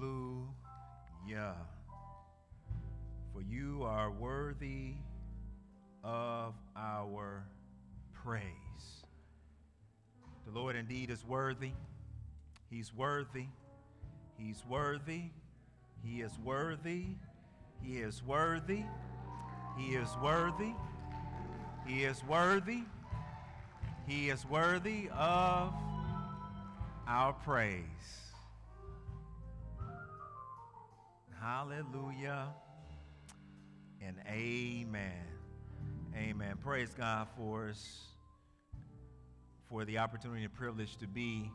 Hallelujah. For you are worthy of our praise. The Lord indeed is worthy. He's worthy. He's worthy. He is worthy. He is worthy. He is worthy. He is worthy. He is worthy of our praise. Hallelujah and amen. Amen. Praise God for us, for the opportunity and privilege to be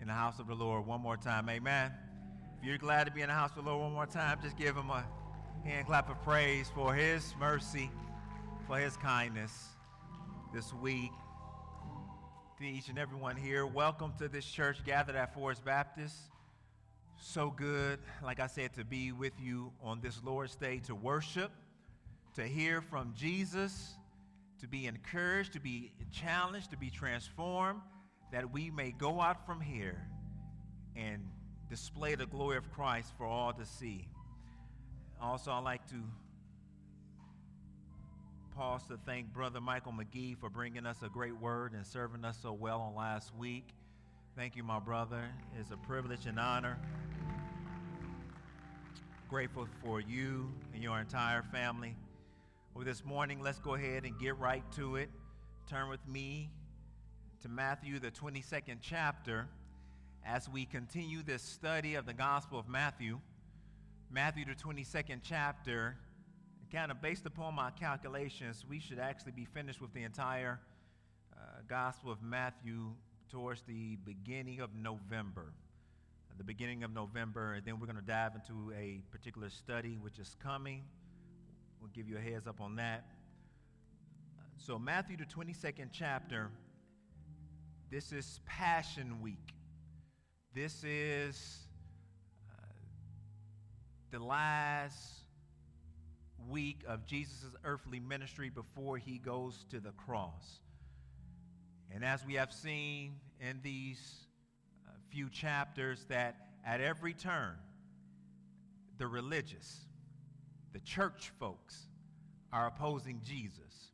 in the house of the Lord one more time. Amen. If you're glad to be in the house of the Lord one more time, just give him a hand clap of praise for his mercy, for his kindness this week. To each and everyone here, welcome to this church gathered at Forest Baptist. So good, like I said, to be with you on this Lord's Day to worship, to hear from Jesus, to be encouraged, to be challenged, to be transformed, that we may go out from here and display the glory of Christ for all to see. Also, I'd like to pause to thank Brother Michael McGee for bringing us a great word and serving us so well on last week. Thank you, my brother. It's a privilege and honor. Grateful for you and your entire family. Well, this morning, let's go ahead and get right to it. Turn with me to Matthew, the 22nd chapter, as we continue this study of the Gospel of Matthew. Matthew, the 22nd chapter, kind of based upon my calculations, we should actually be finished with the entire uh, Gospel of Matthew towards the beginning of November. the beginning of November, and then we're going to dive into a particular study which is coming. We'll give you a heads up on that. So, Matthew, the 22nd chapter, this is Passion Week. This is uh, the last week of Jesus' earthly ministry before he goes to the cross. And as we have seen in these uh, few chapters, that at every turn, the religious, the church folks, are opposing Jesus.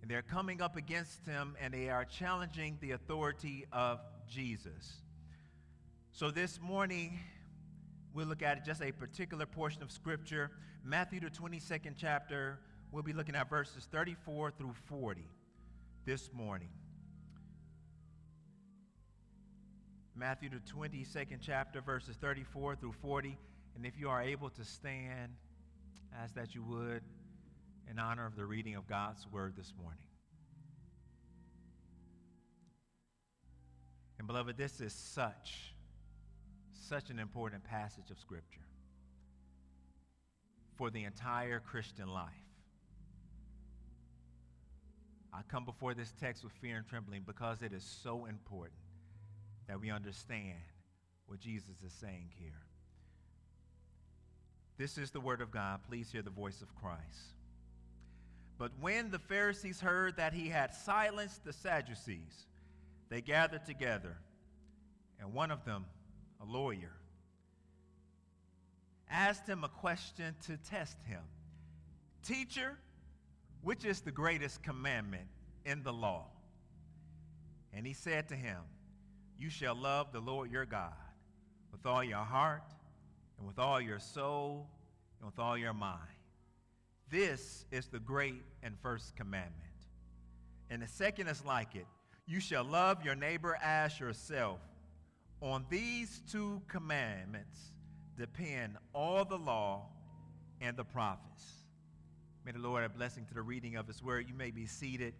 And they're coming up against him and they are challenging the authority of Jesus. So this morning, we'll look at just a particular portion of Scripture. Matthew, the 22nd chapter, we'll be looking at verses 34 through 40 this morning. Matthew, the 22nd chapter, verses 34 through 40. And if you are able to stand, ask that you would in honor of the reading of God's word this morning. And beloved, this is such, such an important passage of Scripture for the entire Christian life. I come before this text with fear and trembling because it is so important that we understand what Jesus is saying here. This is the word of God. Please hear the voice of Christ. But when the Pharisees heard that he had silenced the Sadducees, they gathered together, and one of them, a lawyer, asked him a question to test him Teacher, which is the greatest commandment in the law? And he said to him, You shall love the Lord your God with all your heart, and with all your soul, and with all your mind. This is the great and first commandment. And the second is like it you shall love your neighbor as yourself. On these two commandments depend all the law and the prophets. May the Lord add blessing to the reading of his word. You may be seated.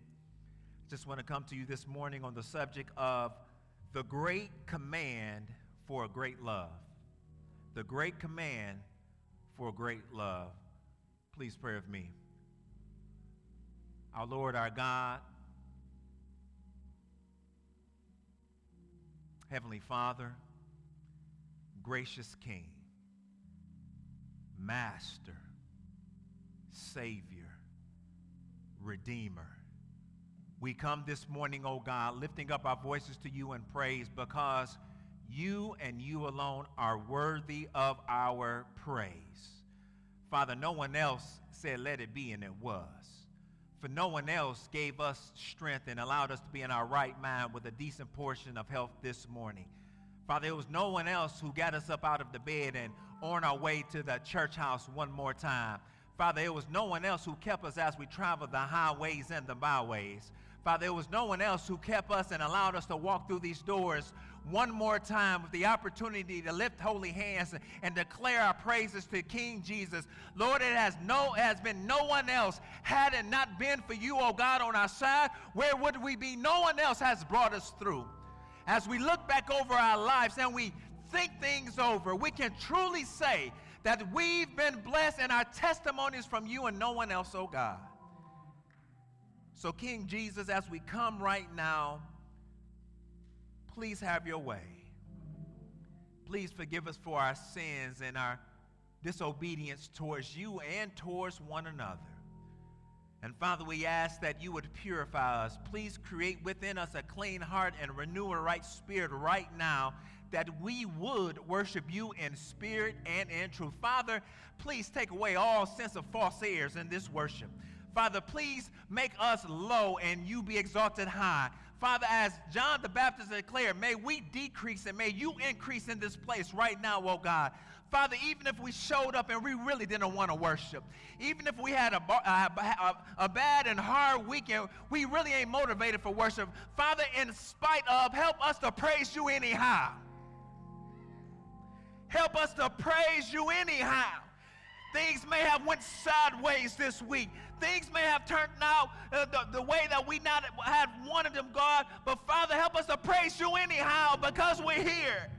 Just want to come to you this morning on the subject of the great command for a great love. The great command for a great love. Please pray with me. Our Lord, our God, Heavenly Father, gracious King, Master, Savior, Redeemer, We come this morning, oh God, lifting up our voices to you in praise because you and you alone are worthy of our praise. Father, no one else said, let it be, and it was. For no one else gave us strength and allowed us to be in our right mind with a decent portion of health this morning. Father, it was no one else who got us up out of the bed and on our way to the church house one more time. Father, it was no one else who kept us as we traveled the highways and the byways. Father, it was no one else who kept us and allowed us to walk through these doors one more time with the opportunity to lift holy hands and declare our praises to King Jesus. Lord, it has no has been no one else had it not been for you, oh God, on our side, where would we be? No one else has brought us through. As we look back over our lives and we think things over, we can truly say that we've been blessed and our testimonies from you and no one else, oh God. So, King Jesus, as we come right now, please have your way. Please forgive us for our sins and our disobedience towards you and towards one another. And Father, we ask that you would purify us. Please create within us a clean heart and renew a right spirit right now that we would worship you in spirit and in truth. Father, please take away all sense of false airs in this worship. Father, please make us low and you be exalted high. Father, as John the Baptist declared, may we decrease and may you increase in this place right now, oh God. Father, even if we showed up and we really didn't want to worship, even if we had a, a, a, bad and hard weekend, we really ain't motivated for worship. Father, in spite of, help us to praise you anyhow. Help us to praise you anyhow. Things may have went sideways this week. Things may have turned out uh, the, the way that we not had wanted them, God. But Father, help us to praise you anyhow because we're here.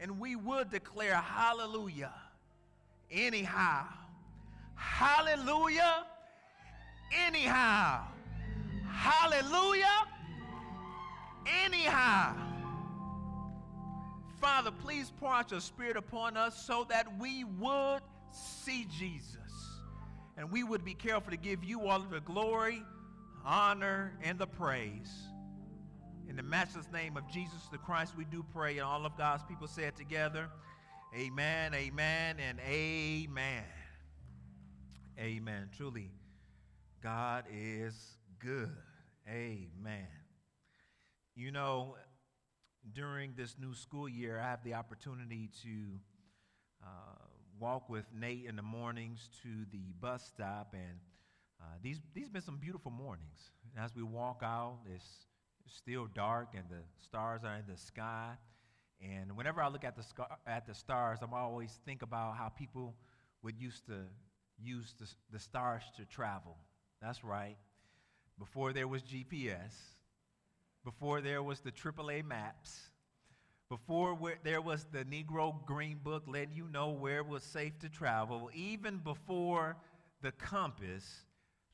And we would declare hallelujah anyhow. Hallelujah anyhow. Hallelujah anyhow. Father, please pour out your spirit upon us so that we would see Jesus and we would be careful to give you all of the glory, honor, and the praise. In the matchless name of Jesus the Christ, we do pray, and all of God's people say it together. Amen, amen, and amen. Amen. Truly, God is good. Amen. You know, during this new school year, I have the opportunity to uh, walk with Nate in the mornings to the bus stop, and uh, these these been some beautiful mornings. As we walk out, it's, it's still dark, and the stars are in the sky. And whenever I look at the scar- at the stars, I'm always think about how people would used to use the, the stars to travel. That's right. Before there was GPS, before there was the AAA maps, before there was the Negro Green Book letting you know where it was safe to travel, even before the compass,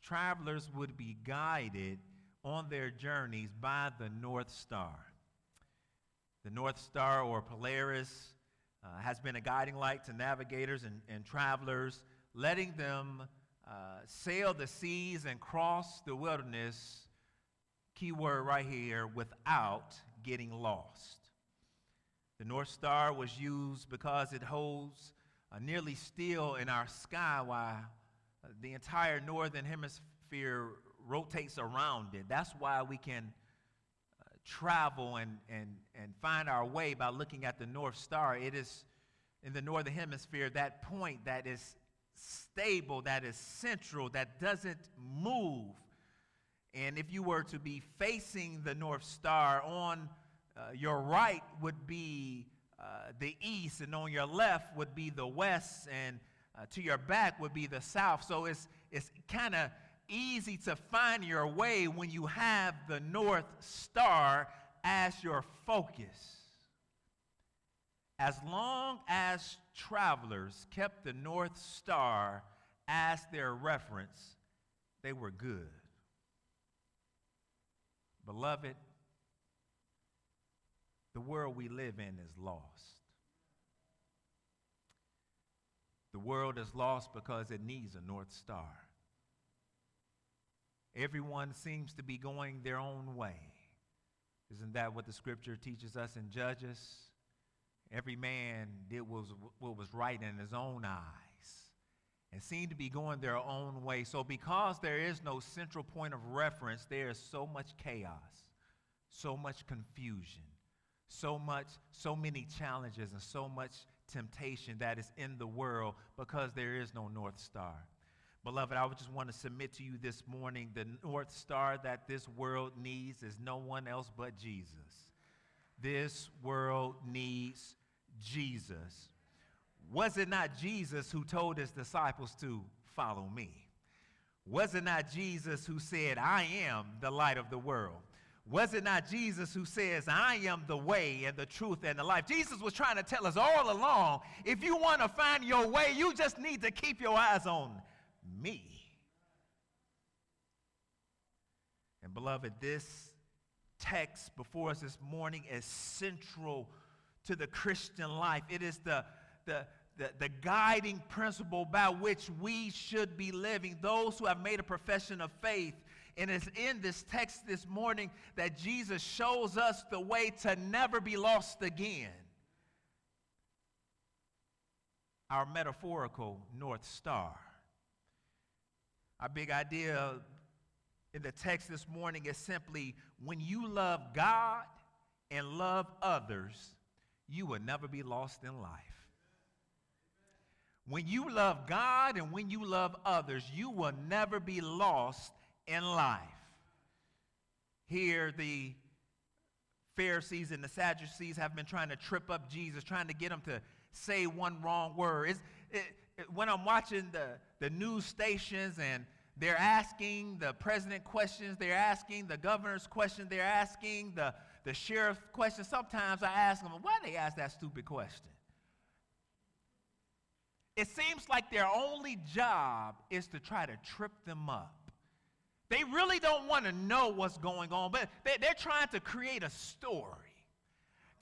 travelers would be guided on their journeys by the North Star. The North Star, or Polaris, uh, has been a guiding light to navigators and, and travelers, letting them uh, sail the seas and cross the wilderness keyword right here, without getting lost. The North Star was used because it holds uh, nearly still in our sky while the entire northern hemisphere rotates around it. That's why we can uh, travel and, and, and find our way by looking at the North Star. It is in the northern hemisphere that point that is stable, that is central, that doesn't move and if you were to be facing the North Star, on uh, your right would be uh, the east, and on your left would be the west, and uh, to your back would be the south. So it's, it's kind of easy to find your way when you have the North Star as your focus. As long as travelers kept the North Star as their reference, they were good. Beloved, the world we live in is lost. The world is lost because it needs a North Star. everyone seems to be going their own way. Isn't that what the scripture teaches us in Judges? Every man did what was, what was right in his own eyes and seem to be going their own way. So, because there is no central point of reference, there is so much chaos, so much confusion, so much, so many challenges, and so much temptation that is in the world because there is no North Star. Beloved, I would just want to submit to you this morning the North Star that this world needs is no one else but Jesus. This world needs Jesus. Was it not Jesus who told his disciples to follow me? Was it not Jesus who said, I am the light of the world? Was it not Jesus who says, I am the way and the truth and the life? Jesus was trying to tell us all along if you want to find your way, you just need to keep your eyes on me. And beloved, this text before us this morning is central to the Christian life. It is the, the, the, the, guiding principle by which we should be living. Those who have made a profession of faith. And it's in this text this morning that Jesus shows us the way to never be lost again. Our metaphorical North Star. Our big idea in the text this morning is simply when you love God and love others, you will never be lost in life. When you love God and when you love others, you will never be lost in life. Here, the Pharisees and the Sadducees have been trying to trip up Jesus, trying to get him to say one wrong word. It, it, when I'm watching the, the news stations and they're asking the president questions, they're asking the governor's questions, they're asking the, the sheriff questions, sometimes I ask them, why they ask that stupid question? It seems like their only job is to try to trip them up. They really don't want to know what's going on, but they're trying to create a story.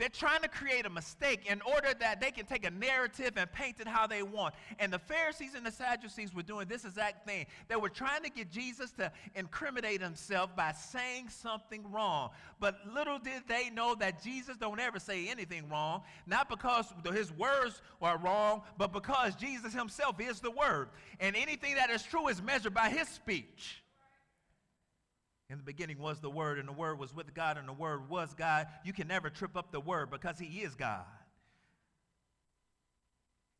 They're trying to create a mistake in order that they can take a narrative and paint it how they want. And the Pharisees and the Sadducees were doing this exact thing. They were trying to get Jesus to incriminate himself by saying something wrong. But little did they know that Jesus don't ever say anything wrong, not because his words are wrong, but because Jesus himself is the word. And anything that is true is measured by his speech. In the beginning was the Word, and the Word was with God, and the Word was God. You can never trip up the Word because He is God.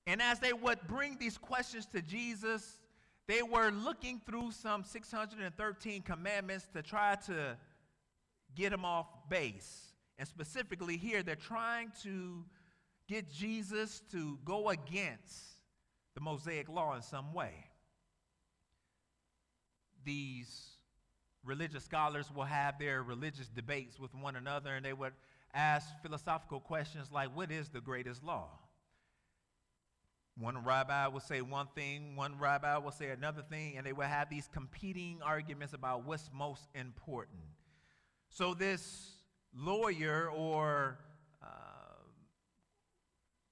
And as they would bring these questions to Jesus, they were looking through some 613 commandments to try to get him off base. And specifically here, they're trying to get Jesus to go against the Mosaic law in some way. These religious scholars will have their religious debates with one another and they would ask philosophical questions like, What is the greatest law? One rabbi will say one thing, one rabbi will say another thing, and they will have these competing arguments about what's most important. So, this lawyer, or uh,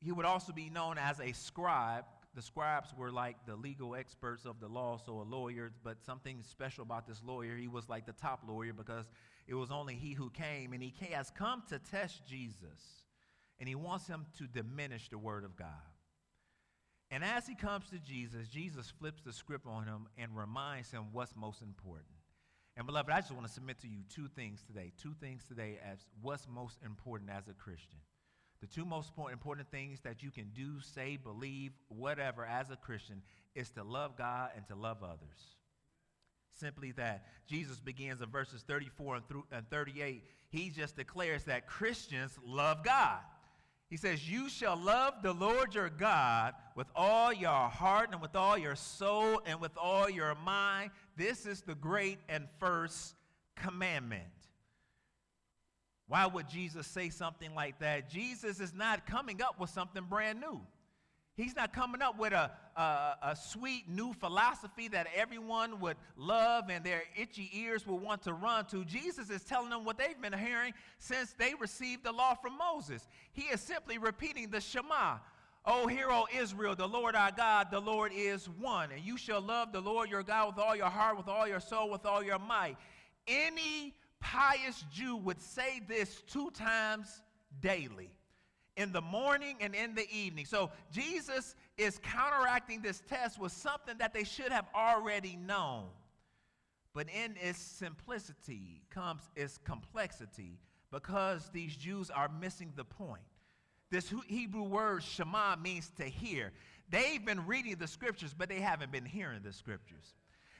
he would also be known as a scribe, the scribes were like the legal experts of the law, so a lawyer, but something special about this lawyer, he was like the top lawyer because it was only he who came, and he has come to test Jesus, and he wants him to diminish the word of God. And as he comes to Jesus, Jesus flips the script on him and reminds him what's most important. And beloved, I just want to submit to you two things today. Two things today as what's most important as a Christian. The two most important things that you can do, say, believe, whatever as a Christian is to love God and to love others. Simply that. Jesus begins in verses 34 and 38. He just declares that Christians love God. He says, You shall love the Lord your God with all your heart and with all your soul and with all your mind. This is the great and first commandment. Why would Jesus say something like that? Jesus is not coming up with something brand new. He's not coming up with a, a, a, sweet new philosophy that everyone would love and their itchy ears would want to run to. Jesus is telling them what they've been hearing since they received the law from Moses. He is simply repeating the Shema O hear, O Israel, the Lord our God, the Lord is one. And you shall love the Lord your God with all your heart, with all your soul, with all your might. Any pious Jew would say this two times daily in the morning and in the evening. So Jesus is counteracting this test with something that they should have already known. But in its simplicity comes its complexity because these Jews are missing the point. This Hebrew word Shema means to hear. They've been reading the scriptures, but they haven't been hearing the scriptures.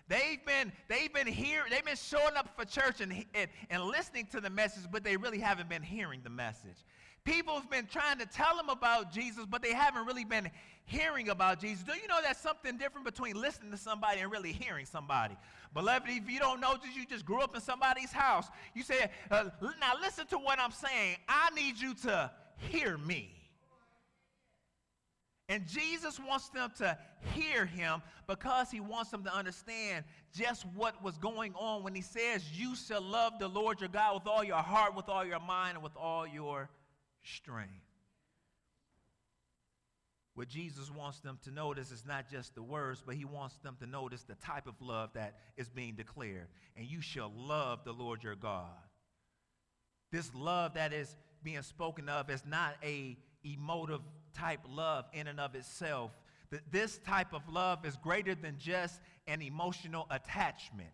They've been, they've been here, they've been showing up for church and, and, and listening to the message, but they really haven't been hearing the message. People have been trying to tell them about Jesus, but they haven't really been hearing about Jesus. Do you know that's something different between listening to somebody and really hearing somebody? Beloved, if you don't know Jesus, you just grew up in somebody's house. You say, uh, now listen to what I'm saying. I need you to hear me. And Jesus wants them to hear him because he wants them to understand just what was going on when he says, You shall love the Lord your God with all your heart, with all your mind, and with all your strength. What Jesus wants them to notice is not just the words, but he wants them to notice the type of love that is being declared. And you shall love the Lord your God. This love that is being spoken of is not a emotive type love in and of itself. That this type of love is greater than just an emotional attachment.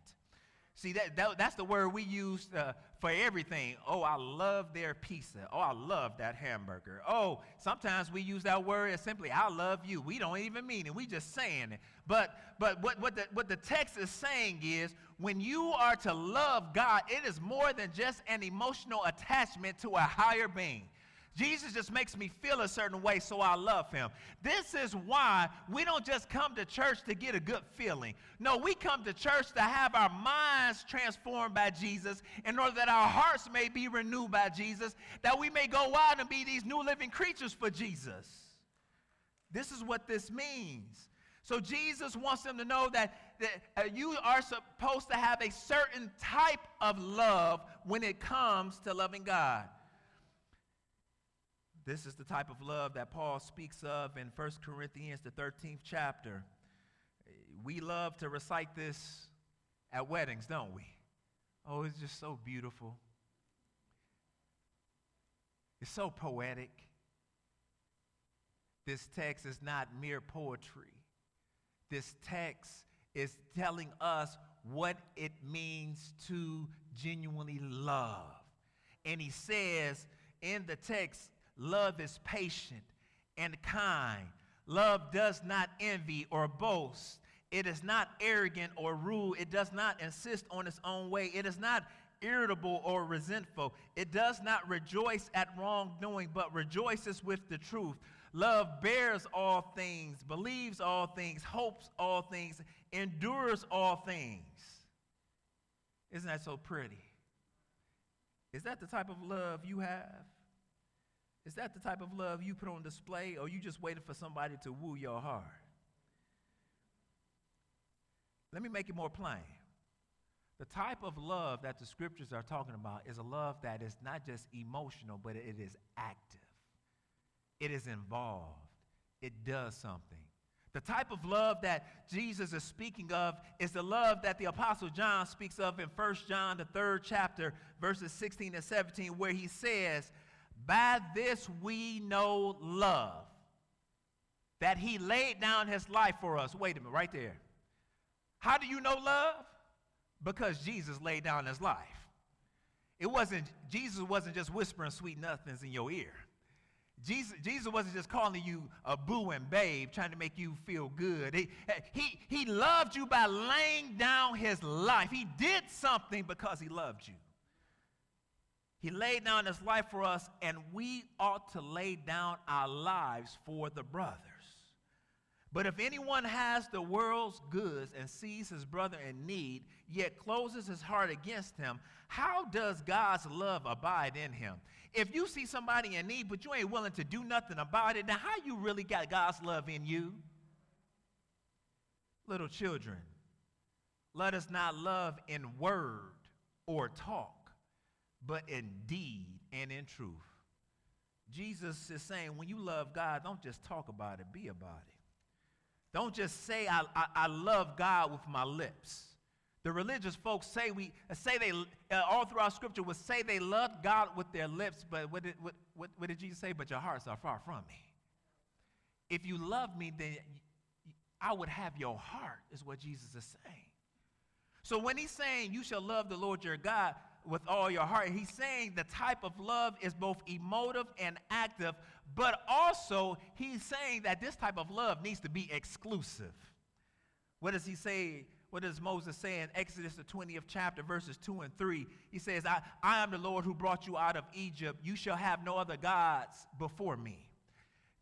See, that, that that's the word we use uh, for everything. Oh, I love their pizza. Oh, I love that hamburger. Oh, sometimes we use that word as simply, I love you. We don't even mean it. We just saying it. But, but what, what, the, what the text is saying is when you are to love God, it is more than just an emotional attachment to a higher being. Jesus just makes me feel a certain way, so I love him. This is why we don't just come to church to get a good feeling. No, we come to church to have our minds transformed by Jesus in order that our hearts may be renewed by Jesus, that we may go out and be these new living creatures for Jesus. This is what this means. So Jesus wants them to know that, that uh, you are supposed to have a certain type of love when it comes to loving God. This is the type of love that Paul speaks of in 1 Corinthians, the 13th chapter. We love to recite this at weddings, don't we? Oh, it's just so beautiful. It's so poetic. This text is not mere poetry. This text is telling us what it means to genuinely love. And he says in the text, Love is patient and kind. Love does not envy or boast. It is not arrogant or rude. It does not insist on its own way. It is not irritable or resentful. It does not rejoice at wrongdoing, but rejoices with the truth. Love bears all things, believes all things, hopes all things, endures all things. Isn't that so pretty? Is that the type of love you have? Is that the type of love you put on display, or you just waiting for somebody to woo your heart? Let me make it more plain. The type of love that the scriptures are talking about is a love that is not just emotional, but it is active. It is involved. It does something. The type of love that Jesus is speaking of is the love that the Apostle John speaks of in 1 John, the third chapter, verses 16 and 17, where he says, by this we know love, that he laid down his life for us. Wait a minute, right there. How do you know love? Because Jesus laid down his life. It wasn't, Jesus wasn't just whispering sweet nothings in your ear. Jesus, Jesus wasn't just calling you a boo and babe, trying to make you feel good. He, he, he loved you by laying down his life. He did something because he loved you. He laid down his life for us, and we ought to lay down our lives for the brothers. But if anyone has the world's goods and sees his brother in need, yet closes his heart against him, how does God's love abide in him? If you see somebody in need, but you ain't willing to do nothing about it, now how you really got God's love in you? Little children, let us not love in word or talk but in deed and in truth. Jesus is saying, when you love God, don't just talk about it, be about it. Don't just say, I, I, I love God with my lips. The religious folks say we say they uh, all throughout Scripture would say they love God with their lips, but what did, what, what, what did Jesus say? But your hearts are far from me. If you love me, then I would have your heart, is what Jesus is saying. So when he's saying you shall love the Lord your God with all your heart, he's saying the type of love is both emotive and active, but also he's saying that this type of love needs to be exclusive. What does he say? What does Moses say in Exodus, the 20th chapter, verses 2 and 3? He says, I, I am the Lord who brought you out of Egypt. You shall have no other gods before me.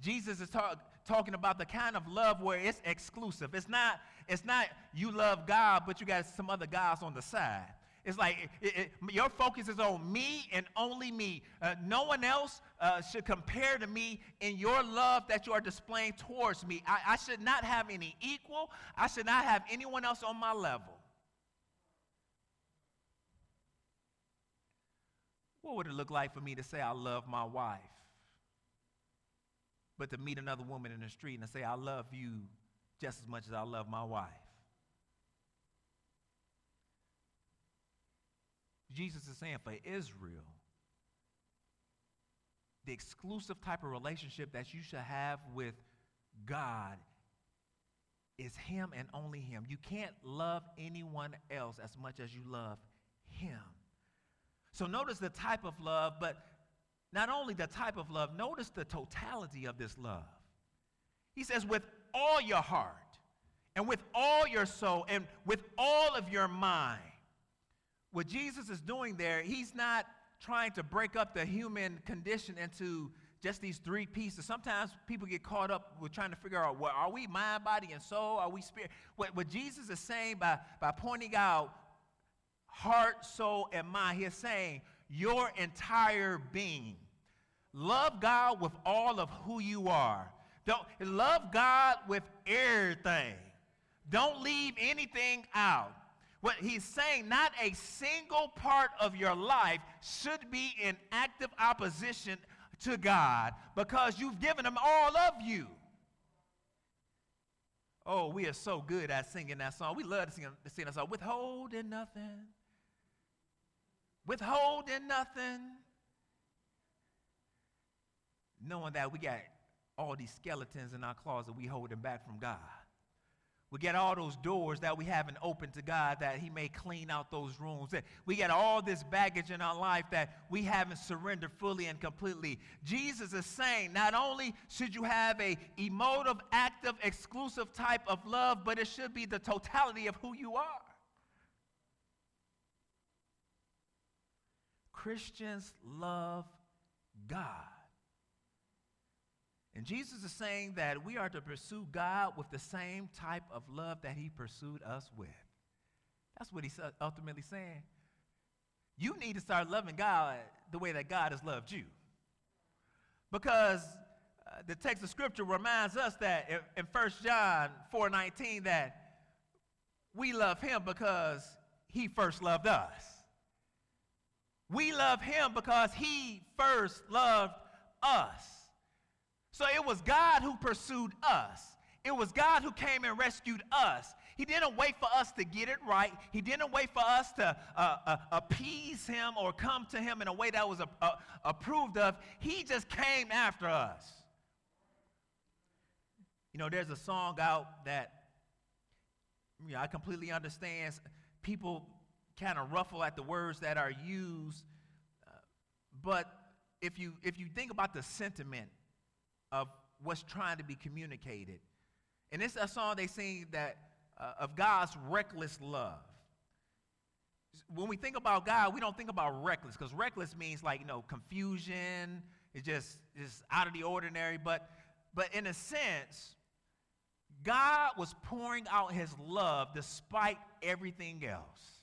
Jesus is talking talking about the kind of love where it's exclusive. It's not, it's not you love God, but you got some other gods on the side. It's like it, it, your focus is on me and only me. Uh, no one else uh, should compare to me in your love that you are displaying towards me. I, I should not have any equal. I should not have anyone else on my level. What would it look like for me to say I love my wife? but to meet another woman in the street and say, I love you just as much as I love my wife. Jesus is saying for Israel, the exclusive type of relationship that you should have with God is Him and only Him. You can't love anyone else as much as you love Him. So notice the type of love, but not only the type of love, notice the totality of this love. He says, with all your heart, and with all your soul, and with all of your mind. What Jesus is doing there, he's not trying to break up the human condition into just these three pieces. Sometimes people get caught up with trying to figure out, well, are we mind, body, and soul? Are we spirit? What, what Jesus is saying by, by pointing out heart, soul, and mind, he's saying your entire being. Love God with all of who you are. Don't love God with everything. Don't leave anything out. What he's saying, not a single part of your life should be in active opposition to God because you've given him all of you. Oh, we are so good at singing that song. We love to sing, to sing that song. Withholding nothing. Withholding nothing knowing that we got all these skeletons in our closet we holding back from God. We get all those doors that we haven't opened to God that He may clean out those rooms. We get all this baggage in our life that we haven't surrendered fully and completely. Jesus is saying not only should you have a emotive, active, exclusive type of love, but it should be the totality of who you are. Christians love God. And Jesus is saying that we are to pursue God with the same type of love that he pursued us with. That's what he's ultimately saying. You need to start loving God the way that God has loved you. Because uh, the text of scripture reminds us that in, in 1 John 4:19 that we love him because he first loved us. We love him because he first loved us. So it was God who pursued us. It was God who came and rescued us. He didn't wait for us to get it right. He didn't wait for us to uh, uh, appease him or come to him in a way that was uh, approved of. He just came after us. You know, there's a song out that you know, I completely understand. People kind of ruffle at the words that are used. Uh, but if you, if you think about the sentiment of what's trying to be communicated. And it's a song they sing that uh, of God's reckless love. When we think about God, we don't think about reckless because reckless means like you know confusion. It's just just out of the ordinary. But but in a sense, God was pouring out His love despite everything else.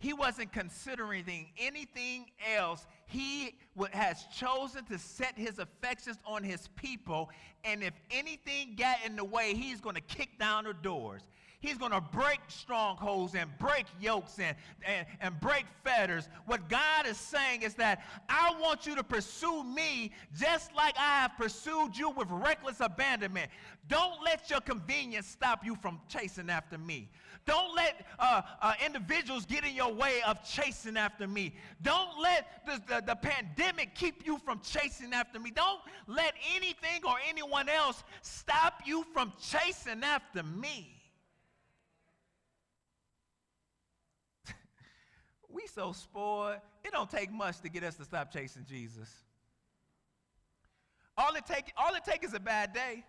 He wasn't considering anything else. He has chosen to set his affections on his people, and if anything got in the way, he's going to kick down the doors. He's going to break strongholds and break yokes and, and, and break fetters. What God is saying is that I want you to pursue me just like I have pursued you with reckless abandonment. Don't let your convenience stop you from chasing after me. Don't let uh, uh, individuals get in your way of chasing after me. Don't let the, the, the pandemic keep you from chasing after me. Don't let anything or anyone else stop you from chasing after me. We so spoiled. It don't take much to get us to stop chasing Jesus. All it take, all it take is a bad day.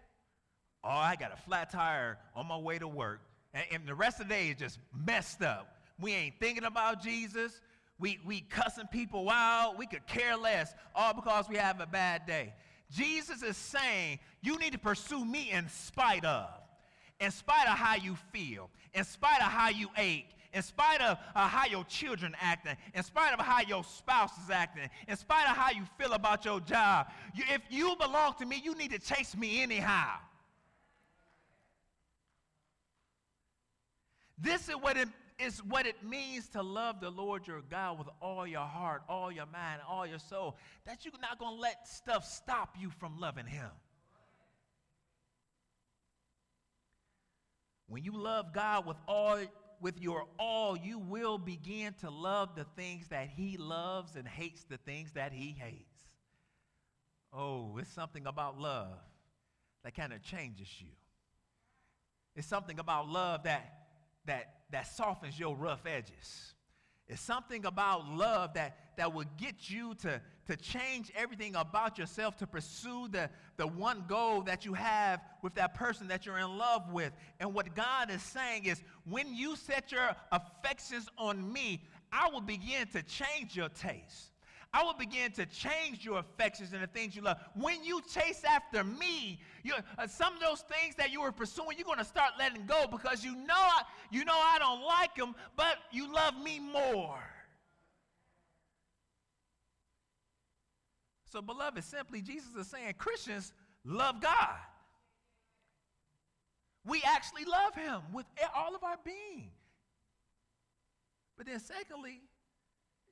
Oh, I got a flat tire on my way to work. And, and the rest of the day is just messed up. We ain't thinking about Jesus. We, we cussing people out. We could care less, all because we have a bad day. Jesus is saying you need to pursue me in spite of, in spite of how you feel, in spite of how you ache, in spite of uh, how your children acting, in spite of how your spouse is acting, in spite of how you feel about your job. You, if you belong to me, you need to chase me anyhow. This is what it is what it means to love the Lord your God with all your heart, all your mind, all your soul. That you're not going to let stuff stop you from loving him. When you love God with all with your all, you will begin to love the things that he loves and hates the things that he hates. Oh, it's something about love that kind of changes you. It's something about love that that, that softens your rough edges. It's something about love that, that will get you to, to change everything about yourself to pursue the, the one goal that you have with that person that you're in love with. And what God is saying is when you set your affections on me, I will begin to change your taste. I will begin to change your affections and the things you love. When you chase after me, uh, some of those things that you were pursuing, you're going to start letting go because you know, I, you know I don't like them, but you love me more. So, beloved, simply, Jesus is saying Christians love God. We actually love Him with all of our being. But then, secondly,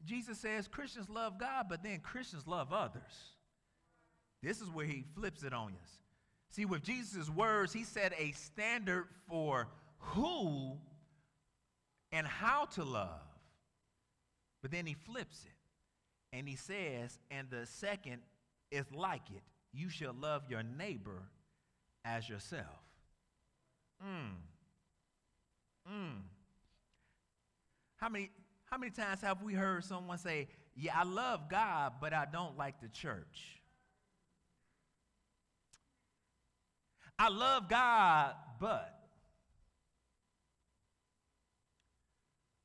Jesus says Christians love God, but then Christians love others. This is where he flips it on us. See, with Jesus' words, he set a standard for who and how to love. But then he flips it and he says, and the second is like it you shall love your neighbor as yourself. Mm. Mm. How many how many times have we heard someone say, Yeah, I love God, but I don't like the church? I love God, but.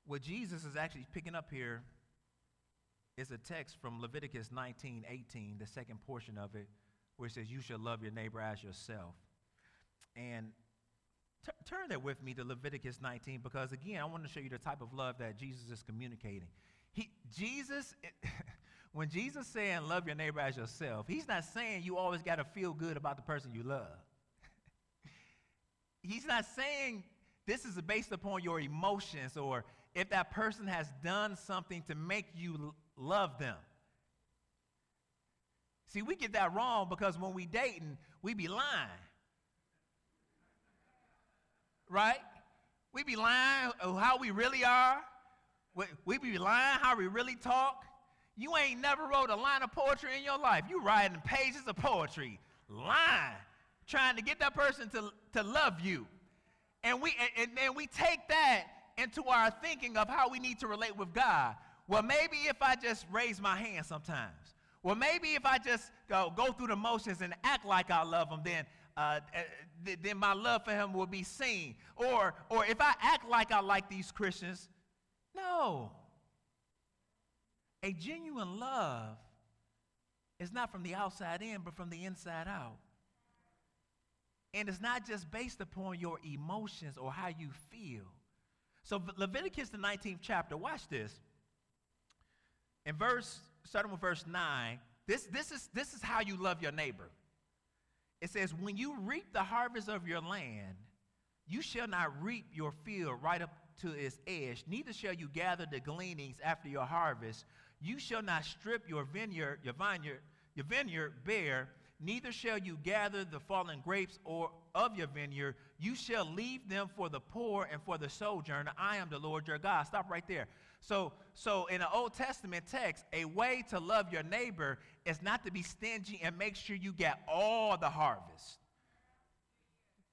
What Jesus is actually picking up here is a text from Leviticus 19 18, the second portion of it, where it says, You shall love your neighbor as yourself. And T- turn there with me to Leviticus 19 because, again, I want to show you the type of love that Jesus is communicating. He, Jesus, when Jesus saying love your neighbor as yourself, he's not saying you always got to feel good about the person you love. he's not saying this is based upon your emotions or if that person has done something to make you love them. See, we get that wrong because when we dating, we be lying right? We be lying how we really are. We, be lying how we really talk. You ain't never wrote a line of poetry in your life. You writing pages of poetry, lying, trying to get that person to, to love you. And we and, and we take that into our thinking of how we need to relate with God. Well, maybe if I just raise my hand sometimes. Well, maybe if I just go, go through the motions and act like I love him, then uh, th- then my love for him will be seen. Or, or if I act like I like these Christians, no. A genuine love is not from the outside in, but from the inside out. And it's not just based upon your emotions or how you feel. So Leviticus the 19th chapter, watch this. In verse, starting with verse 9, this, this, is, this is how you love your neighbor. It says, When you reap the harvest of your land, You shall not reap your field right up to its edge, neither shall you gather the gleanings after your harvest. You shall not strip your vineyard, your vineyard, your vineyard bare, neither shall you gather the fallen grapes or of your vineyard. You shall leave them for the poor and for the sojourner. I am the Lord your God. Stop right there. So, so in the Old Testament text, a way to love your neighbor is not to be stingy and make sure you get all the harvest.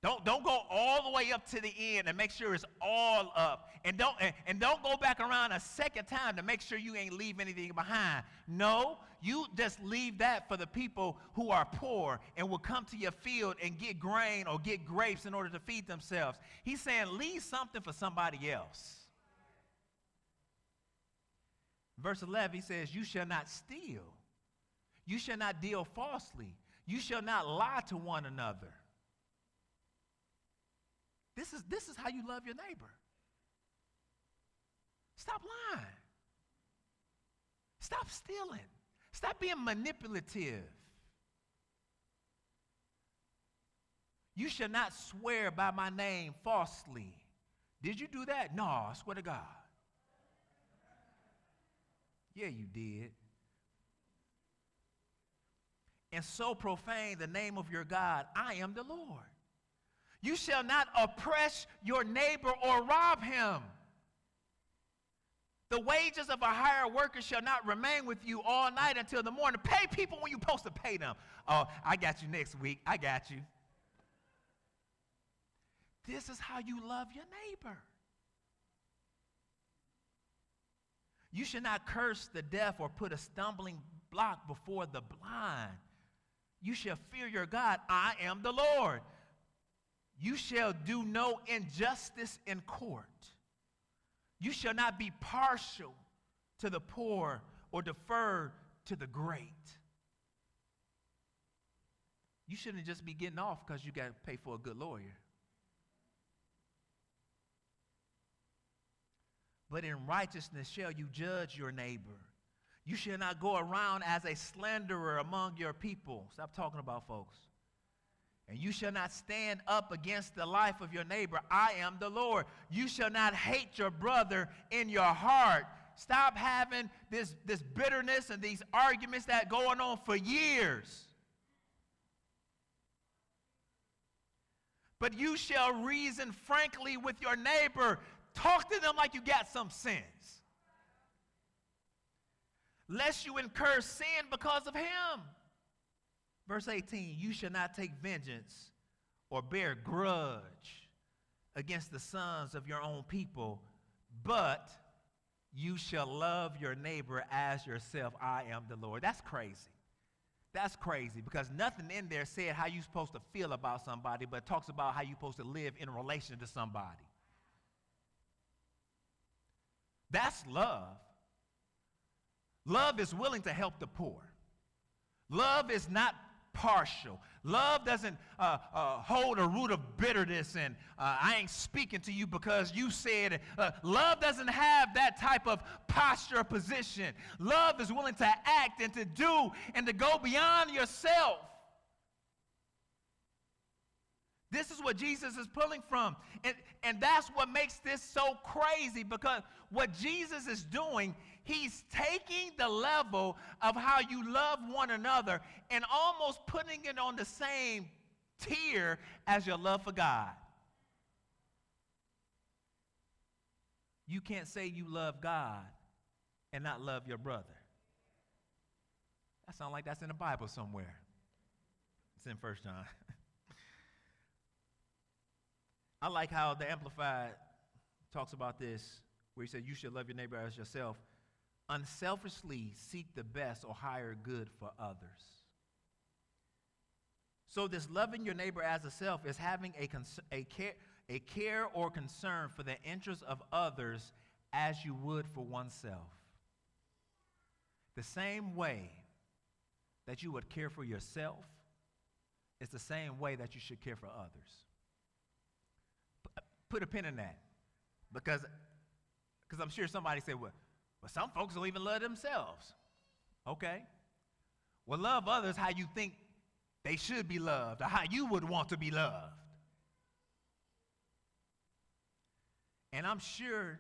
Don't, don't go all the way up to the end and make sure it's all up. And don't, and, and don't go back around a second time to make sure you ain't leave anything behind. No, you just leave that for the people who are poor and will come to your field and get grain or get grapes in order to feed themselves. He's saying, leave something for somebody else. Verse 11, he says, You shall not steal. You shall not deal falsely. You shall not lie to one another. This is, this is how you love your neighbor. Stop lying. Stop stealing. Stop being manipulative. You shall not swear by my name falsely. Did you do that? No, I swear to God. Yeah, you did. And so profane the name of your God. I am the Lord. You shall not oppress your neighbor or rob him. The wages of a hired worker shall not remain with you all night until the morning. Pay people when you're supposed to pay them. Oh, I got you next week. I got you. This is how you love your neighbor. You should not curse the deaf or put a stumbling block before the blind. You shall fear your God. I am the Lord. You shall do no injustice in court. You shall not be partial to the poor or defer to the great. You shouldn't just be getting off because you got to pay for a good lawyer. But in righteousness shall you judge your neighbor. You shall not go around as a slanderer among your people. Stop talking about folks. And you shall not stand up against the life of your neighbor. I am the Lord. You shall not hate your brother in your heart. Stop having this, this bitterness and these arguments that going on for years. But you shall reason frankly with your neighbor. Talk to them like you got some sense. Lest you incur sin because of him. Verse 18 You shall not take vengeance or bear grudge against the sons of your own people, but you shall love your neighbor as yourself. I am the Lord. That's crazy. That's crazy because nothing in there said how you're supposed to feel about somebody, but talks about how you're supposed to live in relation to somebody. That's love. Love is willing to help the poor. Love is not partial. Love doesn't uh, uh, hold a root of bitterness and uh, I ain't speaking to you because you said uh, love doesn't have that type of posture or position. Love is willing to act and to do and to go beyond yourself. This is what Jesus is pulling from. And, and that's what makes this so crazy because what Jesus is doing He's taking the level of how you love one another and almost putting it on the same tier as your love for God. You can't say you love God and not love your brother. That sounds like that's in the Bible somewhere. It's in First John. I like how the Amplified talks about this, where he said, You should love your neighbor as yourself unselfishly seek the best or higher good for others. So, this loving your neighbor as a self is having a, a, care, a care or concern for the interests of others as you would for oneself. The same way that you would care for yourself is the same way that you should care for others. Put a pin in that because because I'm sure somebody said, well, but some folks don't even love themselves. Okay. Well, love others how you think they should be loved or how you would want to be loved. And I'm sure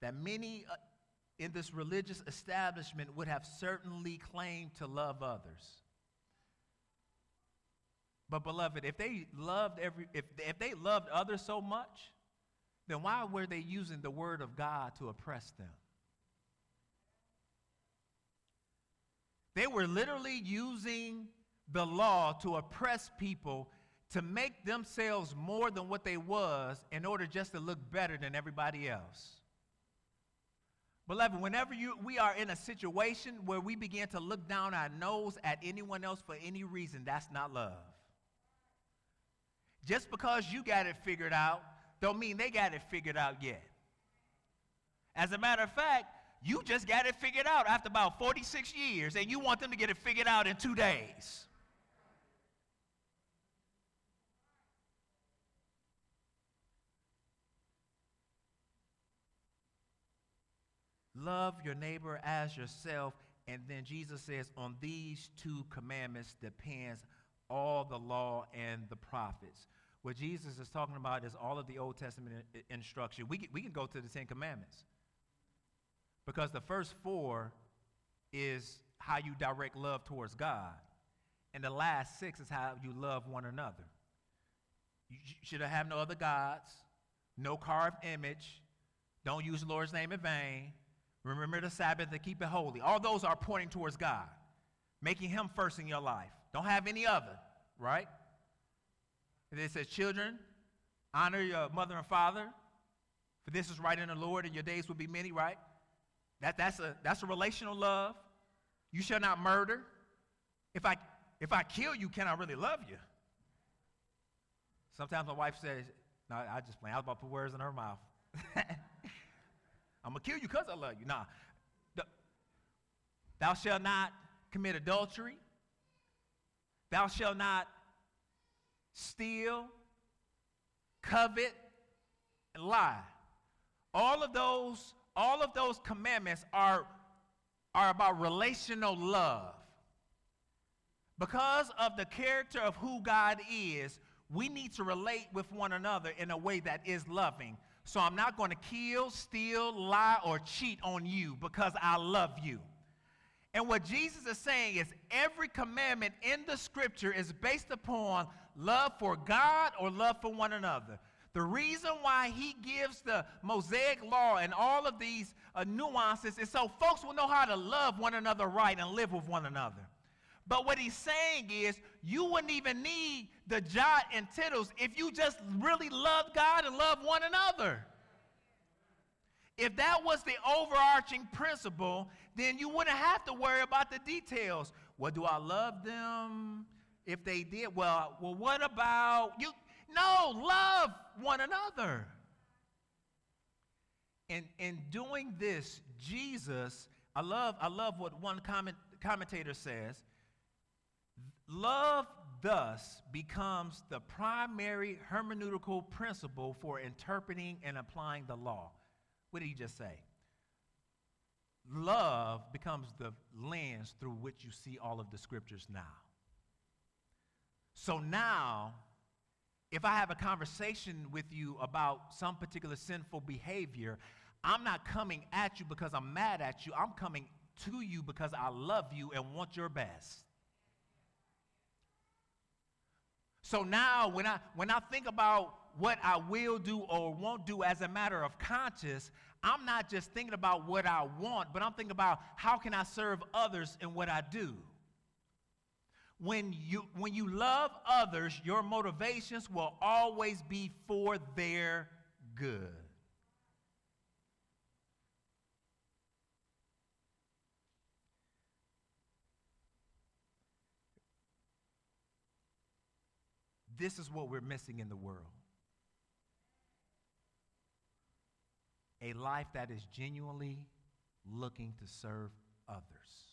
that many uh, in this religious establishment would have certainly claimed to love others. But beloved, if they loved every if, if they loved others so much, then why were they using the word of God to oppress them? They were literally using the law to oppress people to make themselves more than what they was in order just to look better than everybody else. Beloved, whenever you, we are in a situation where we begin to look down our nose at anyone else for any reason, that's not love. Just because you got it figured out, don't mean they got it figured out yet. As a matter of fact, you just got it figured out after about 46 years, and you want them to get it figured out in two days. Love your neighbor as yourself. And then Jesus says, on these two commandments depends all the law and the prophets. What Jesus is talking about is all of the Old Testament instruction. We can, we can go to the Ten Commandments. Because the first four is how you direct love towards God. And the last six is how you love one another. You should have no other gods, no carved image, don't use the Lord's name in vain, Remember the Sabbath and keep it holy. All those are pointing towards God, making Him first in your life. Don't have any other, right? And it says, Children, honor your mother and father, for this is right in the Lord, and your days will be many, right? That, that's, a, that's a relational love. You shall not murder. If I, if I kill you, can I really love you? Sometimes my wife says, No, I just play. I was about to put words in her mouth. I'm going to kill you because I love you. Nah. Thou shalt not commit adultery. Thou shalt not steal, covet, and lie. All of those, all of those commandments are, are about relational love. Because of the character of who God is, we need to relate with one another in a way that is loving. So I'm not going to kill, steal, lie, or cheat on you because I love you. And what Jesus is saying is every commandment in the scripture is based upon love for God or love for one another. The reason why he gives the Mosaic law and all of these uh, nuances is so folks will know how to love one another right and live with one another. But what he's saying is, you wouldn't even need the jot and tittles if you just really love God and love one another. If that was the overarching principle, then you wouldn't have to worry about the details. Well, do I love them? If they did, well, well, what about you? No, love one another. And in doing this, Jesus, I love, I love what one comment, commentator says. Love thus becomes the primary hermeneutical principle for interpreting and applying the law. What did he just say? Love becomes the lens through which you see all of the scriptures now. So now, if I have a conversation with you about some particular sinful behavior, I'm not coming at you because I'm mad at you. I'm coming to you because I love you and want your best. So now when I when I think about what I will do or won't do as a matter of conscience, I'm not just thinking about what I want, but I'm thinking about how can I serve others in what I do. When you when you love others, your motivations will always be for their good. This is what we're missing in the world a life that is genuinely looking to serve others.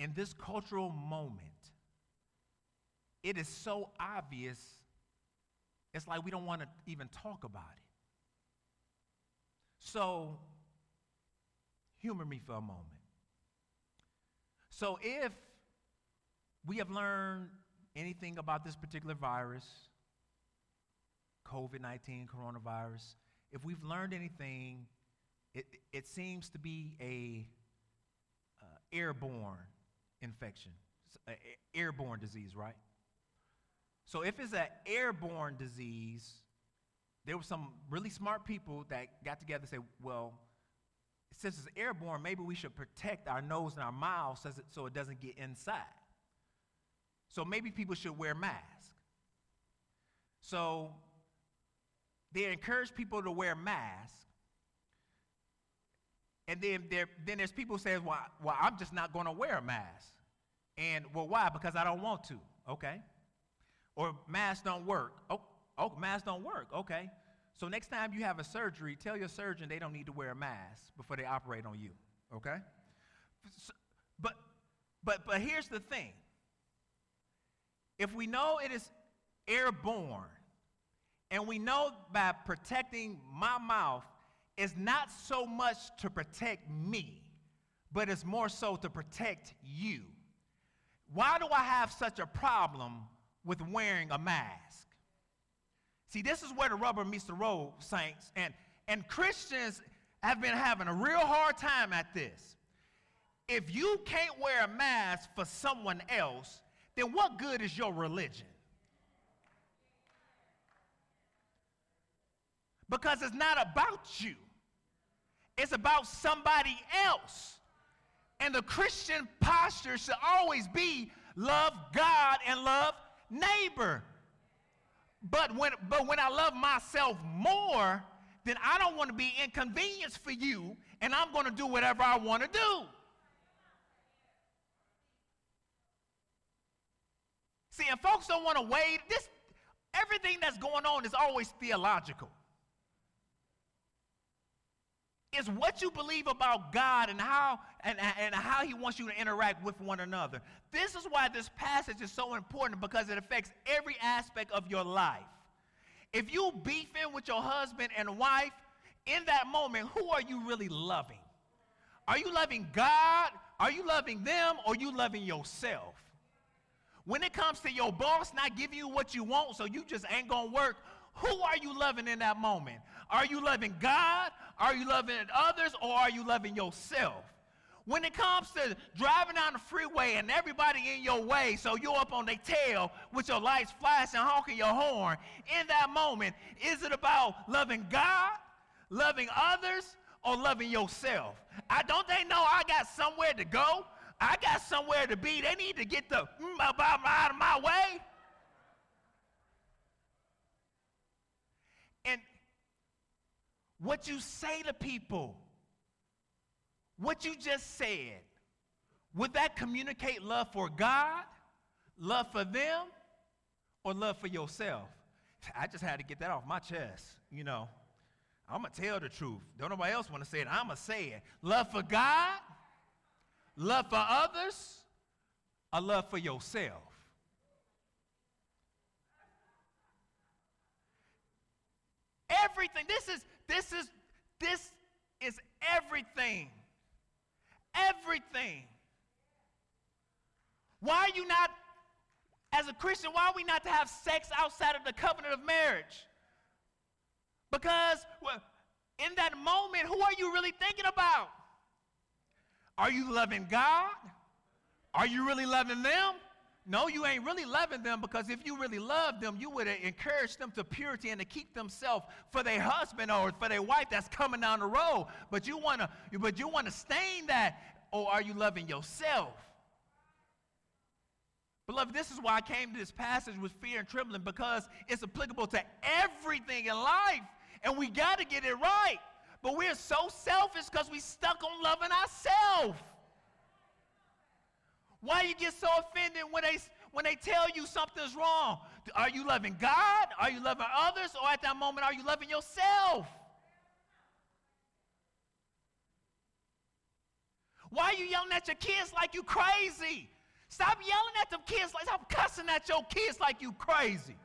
In this cultural moment, it is so obvious, it's like we don't want to even talk about it. So, humor me for a moment. So, if we have learned anything about this particular virus, COVID 19 coronavirus, if we've learned anything, it, it seems to be a uh, airborne infection, airborne disease, right? So if it's an airborne disease, there were some really smart people that got together and said, well, since it's airborne, maybe we should protect our nose and our mouth so it, doesn't get inside. So maybe people should wear masks. So they encourage people to wear masks. And then, there, then there's people who say, well, well, I'm just not going to wear a mask. And, well, why? Because I don't want to. Okay. Or masks don't work. Oh, oh, masks don't work. Okay. So next time you have a surgery, tell your surgeon they don't need to wear a mask before they operate on you. Okay? So, but but but here's the thing. If we know it is airborne, and we know by protecting my mouth is not so much to protect me, but it's more so to protect you. Why do I have such a problem with wearing a mask? See, this is where the rubber meets the road, saints. And, and Christians have been having a real hard time at this. If you can't wear a mask for someone else, then what good is your religion? Because it's not about you, it's about somebody else. And the Christian posture should always be love God and love neighbor. But when, but when I love myself more, then I don't want to be inconvenienced for you, and I'm going to do whatever I want to do. See, and folks don't want to wait. This everything that's going on is always theological. It's what you believe about God and how and, and how he wants you to interact with one another. This is why this passage is so important because it affects every aspect of your life. If you beefing with your husband and wife, in that moment, who are you really loving? Are you loving God? Are you loving them? Or you loving yourself? When it comes to your boss not giving you what you want, so you just ain't gonna work, who are you loving in that moment? Are you loving God? Are you loving others? Or are you loving yourself? When it comes to driving down the freeway and everybody in your way, so you're up on their tail with your lights flashing, honking your horn, in that moment, is it about loving God, loving others, or loving yourself? I don't they know I got somewhere to go? I got somewhere to be. They need to get the mm, out of my way. And what you say to people what you just said, would that communicate love for God, love for them, or love for yourself? I just had to get that off my chest, you know. I'm going to tell the truth. Don't nobody else want to say it. I'm going to say it. Love for God, love for others, a love for yourself. Everything. This is this is this is everything everything. Why are you not, as a Christian, why are we not to have sex outside of the covenant of marriage? Because in that moment, who are you really thinking about? Are you loving God? Are you really loving them? No, you ain't really loving them because if you really love them, you would encourage them to purity and to keep themselves for their husband or for their wife that's coming down the road. But you want to, but you want to stain that, or are you loving yourself? Beloved, this is why I came to this passage with fear and trembling because it's applicable to everything in life, and we got to get it right. But we're so selfish because we stuck on loving ourselves. Why you get so offended when they, when they tell you something's wrong? Are you loving God? Are you loving others? Or at that moment, are you loving yourself? Why are you yelling at your kids like you crazy? Stop yelling at them kids like stop cussing at your kids like you crazy.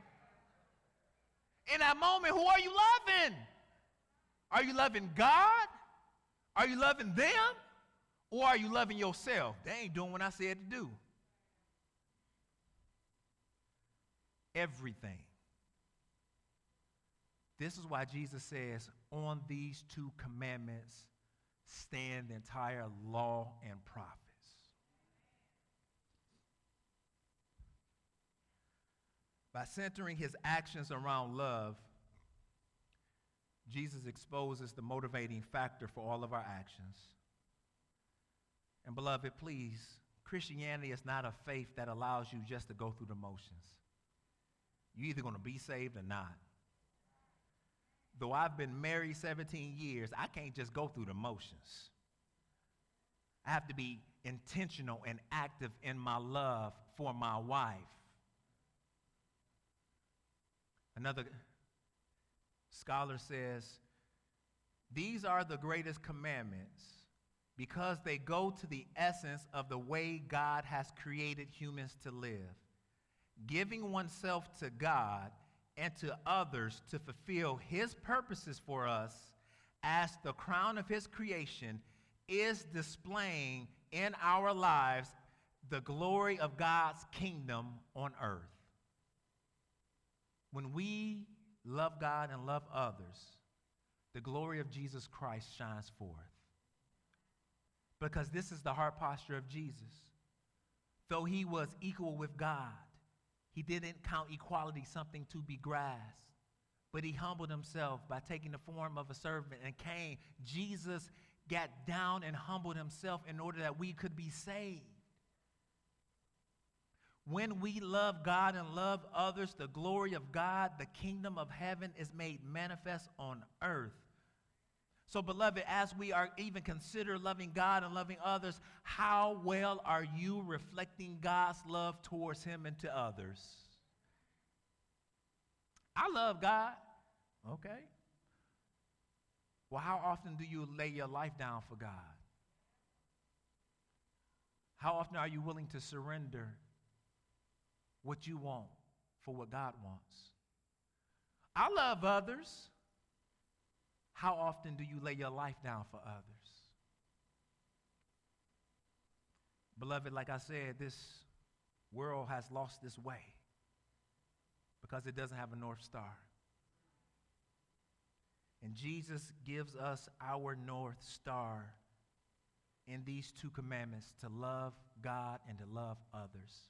In that moment, who are you loving? Are you loving God? Are you loving them? Or are you loving yourself? They ain't doing what I said to do. Everything. This is why Jesus says, on these two commandments stand the entire law and prophets. By centering his actions around love, Jesus exposes the motivating factor for all of our actions. And, beloved, please, Christianity is not a faith that allows you just to go through the motions. You're either going to be saved or not. Though I've been married 17 years, I can't just go through the motions. I have to be intentional and active in my love for my wife. Another scholar says, These are the greatest commandments because they go to the essence of the way God has created humans to live. Giving oneself to God and to others to fulfill His purposes for us as the crown of His creation is displaying in our lives the glory of God's kingdom on earth. When we love God and love others, the glory of Jesus Christ shines forth. Because this is the heart posture of Jesus. Though he was equal with God, he didn't count equality something to be grasped, but he humbled himself by taking the form of a servant and came. Jesus got down and humbled himself in order that we could be saved. When we love God and love others, the glory of God, the kingdom of heaven is made manifest on earth. So, beloved, as we are even consider loving God and loving others, how well are you reflecting God's love towards Him and to others? I love God. Okay. Well, how often do you lay your life down for God? How often are you willing to surrender what you want for what God wants. I love others. How often do you lay your life down for others? Beloved, like I said, this world has lost its way because it doesn't have a North Star. And Jesus gives us our North Star in these two commandments to love God and to love others.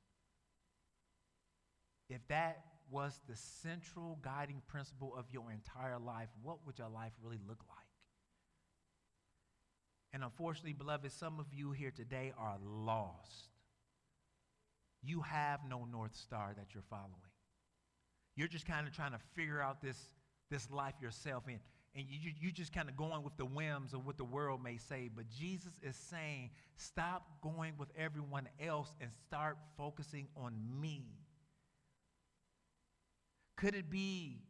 If that was the central guiding principle of your entire life, what would your life really look like? And unfortunately, beloved, some of you here today are lost. You have no North Star that you're following. You're just kind of trying to figure out this, this life yourself, and, and you, you just kind of going with the whims of what the world may say. But Jesus is saying, stop going with everyone else and start focusing on me. Could it be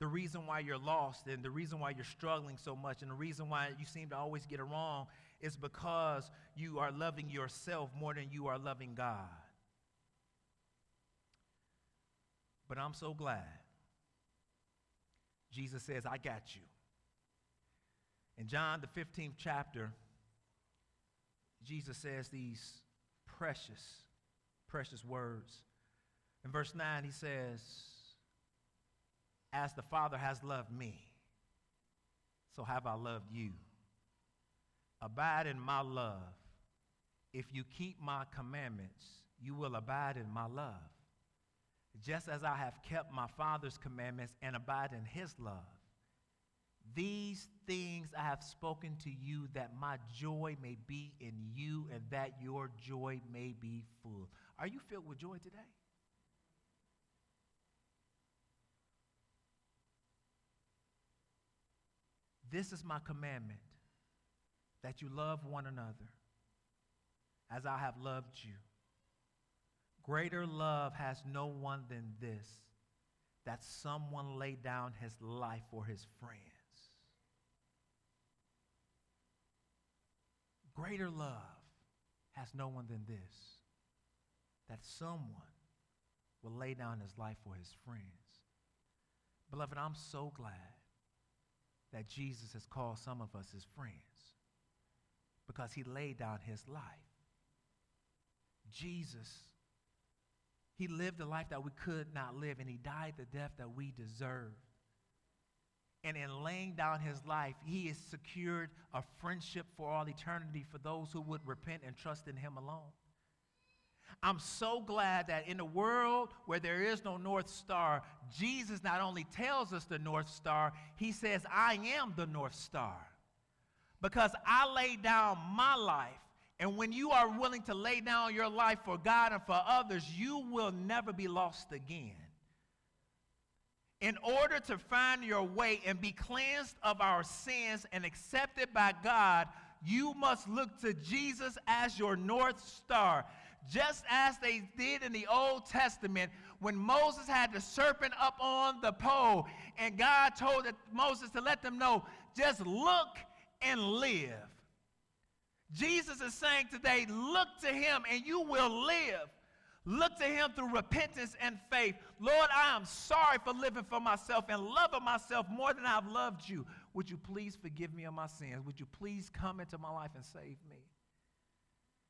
the reason why you're lost and the reason why you're struggling so much and the reason why you seem to always get it wrong is because you are loving yourself more than you are loving God? But I'm so glad. Jesus says, I got you. In John, the 15th chapter, Jesus says these precious, precious words. In verse 9, he says, As the Father has loved me, so have I loved you. Abide in my love. If you keep my commandments, you will abide in my love. Just as I have kept my Father's commandments and abide in his love. These things I have spoken to you that my joy may be in you and that your joy may be full. Are you filled with joy today? This is my commandment that you love one another as I have loved you. Greater love has no one than this that someone lay down his life for his friends. Greater love has no one than this that someone will lay down his life for his friends. Beloved, I'm so glad that Jesus has called some of us his friends because he laid down his life. Jesus, he lived a life that we could not live, and he died the death that we deserve And in laying down his life, he has secured a friendship for all eternity for those who would repent and trust in him alone. I'm so glad that in a world where there is no North Star, Jesus not only tells us the North Star, he says, I am the North Star. Because I lay down my life. And when you are willing to lay down your life for God and for others, you will never be lost again. In order to find your way and be cleansed of our sins and accepted by God, you must look to Jesus as your North Star just as they did in the Old Testament when Moses had the serpent up on the pole and God told Moses to let them know, just look and live. Jesus is saying today, look to him and you will live. Look to him through repentance and faith. Lord, I am sorry for living for myself and loving myself more than I've loved you. Would you please forgive me of my sins? Would you please come into my life and save me?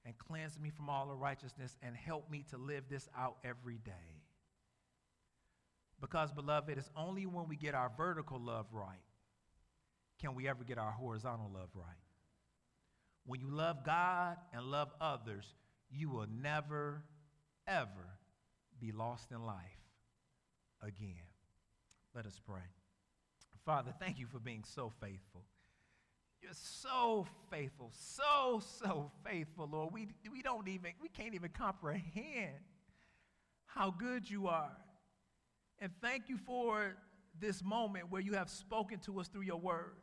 And cleanse me from all unrighteousness and help me to live this out every day. Because, beloved, it is only when we get our vertical love right can we ever get our horizontal love right. When you love God and love others, you will never, ever be lost in life again. Let us pray. Father, thank you for being so faithful. You're so faithful, so, so faithful, Lord. We, we don't even, we can't even comprehend how good you are. And thank you for this moment where you have spoken to us through your word.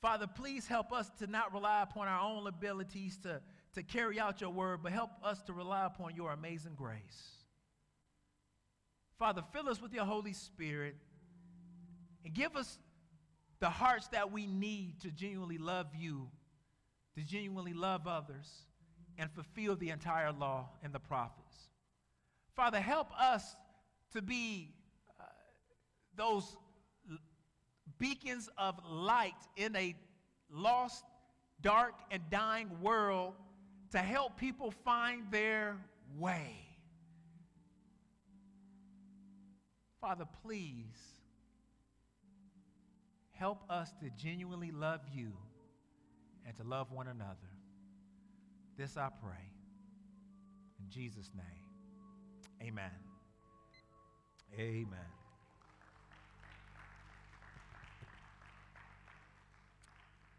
Father, please help us to not rely upon our own abilities to, to carry out your word, but help us to rely upon your amazing grace. Father, fill us with your Holy Spirit and give us the hearts that we need to genuinely love you, to genuinely love others, and fulfill the entire law and the prophets. Father, help us to be uh, those beacons of light in a lost, dark, and dying world to help people find their way. Father, please Help us to genuinely love you and to love one another. This I pray. In Jesus' name, amen. Amen.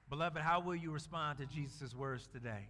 Beloved, how will you respond to Jesus' words today?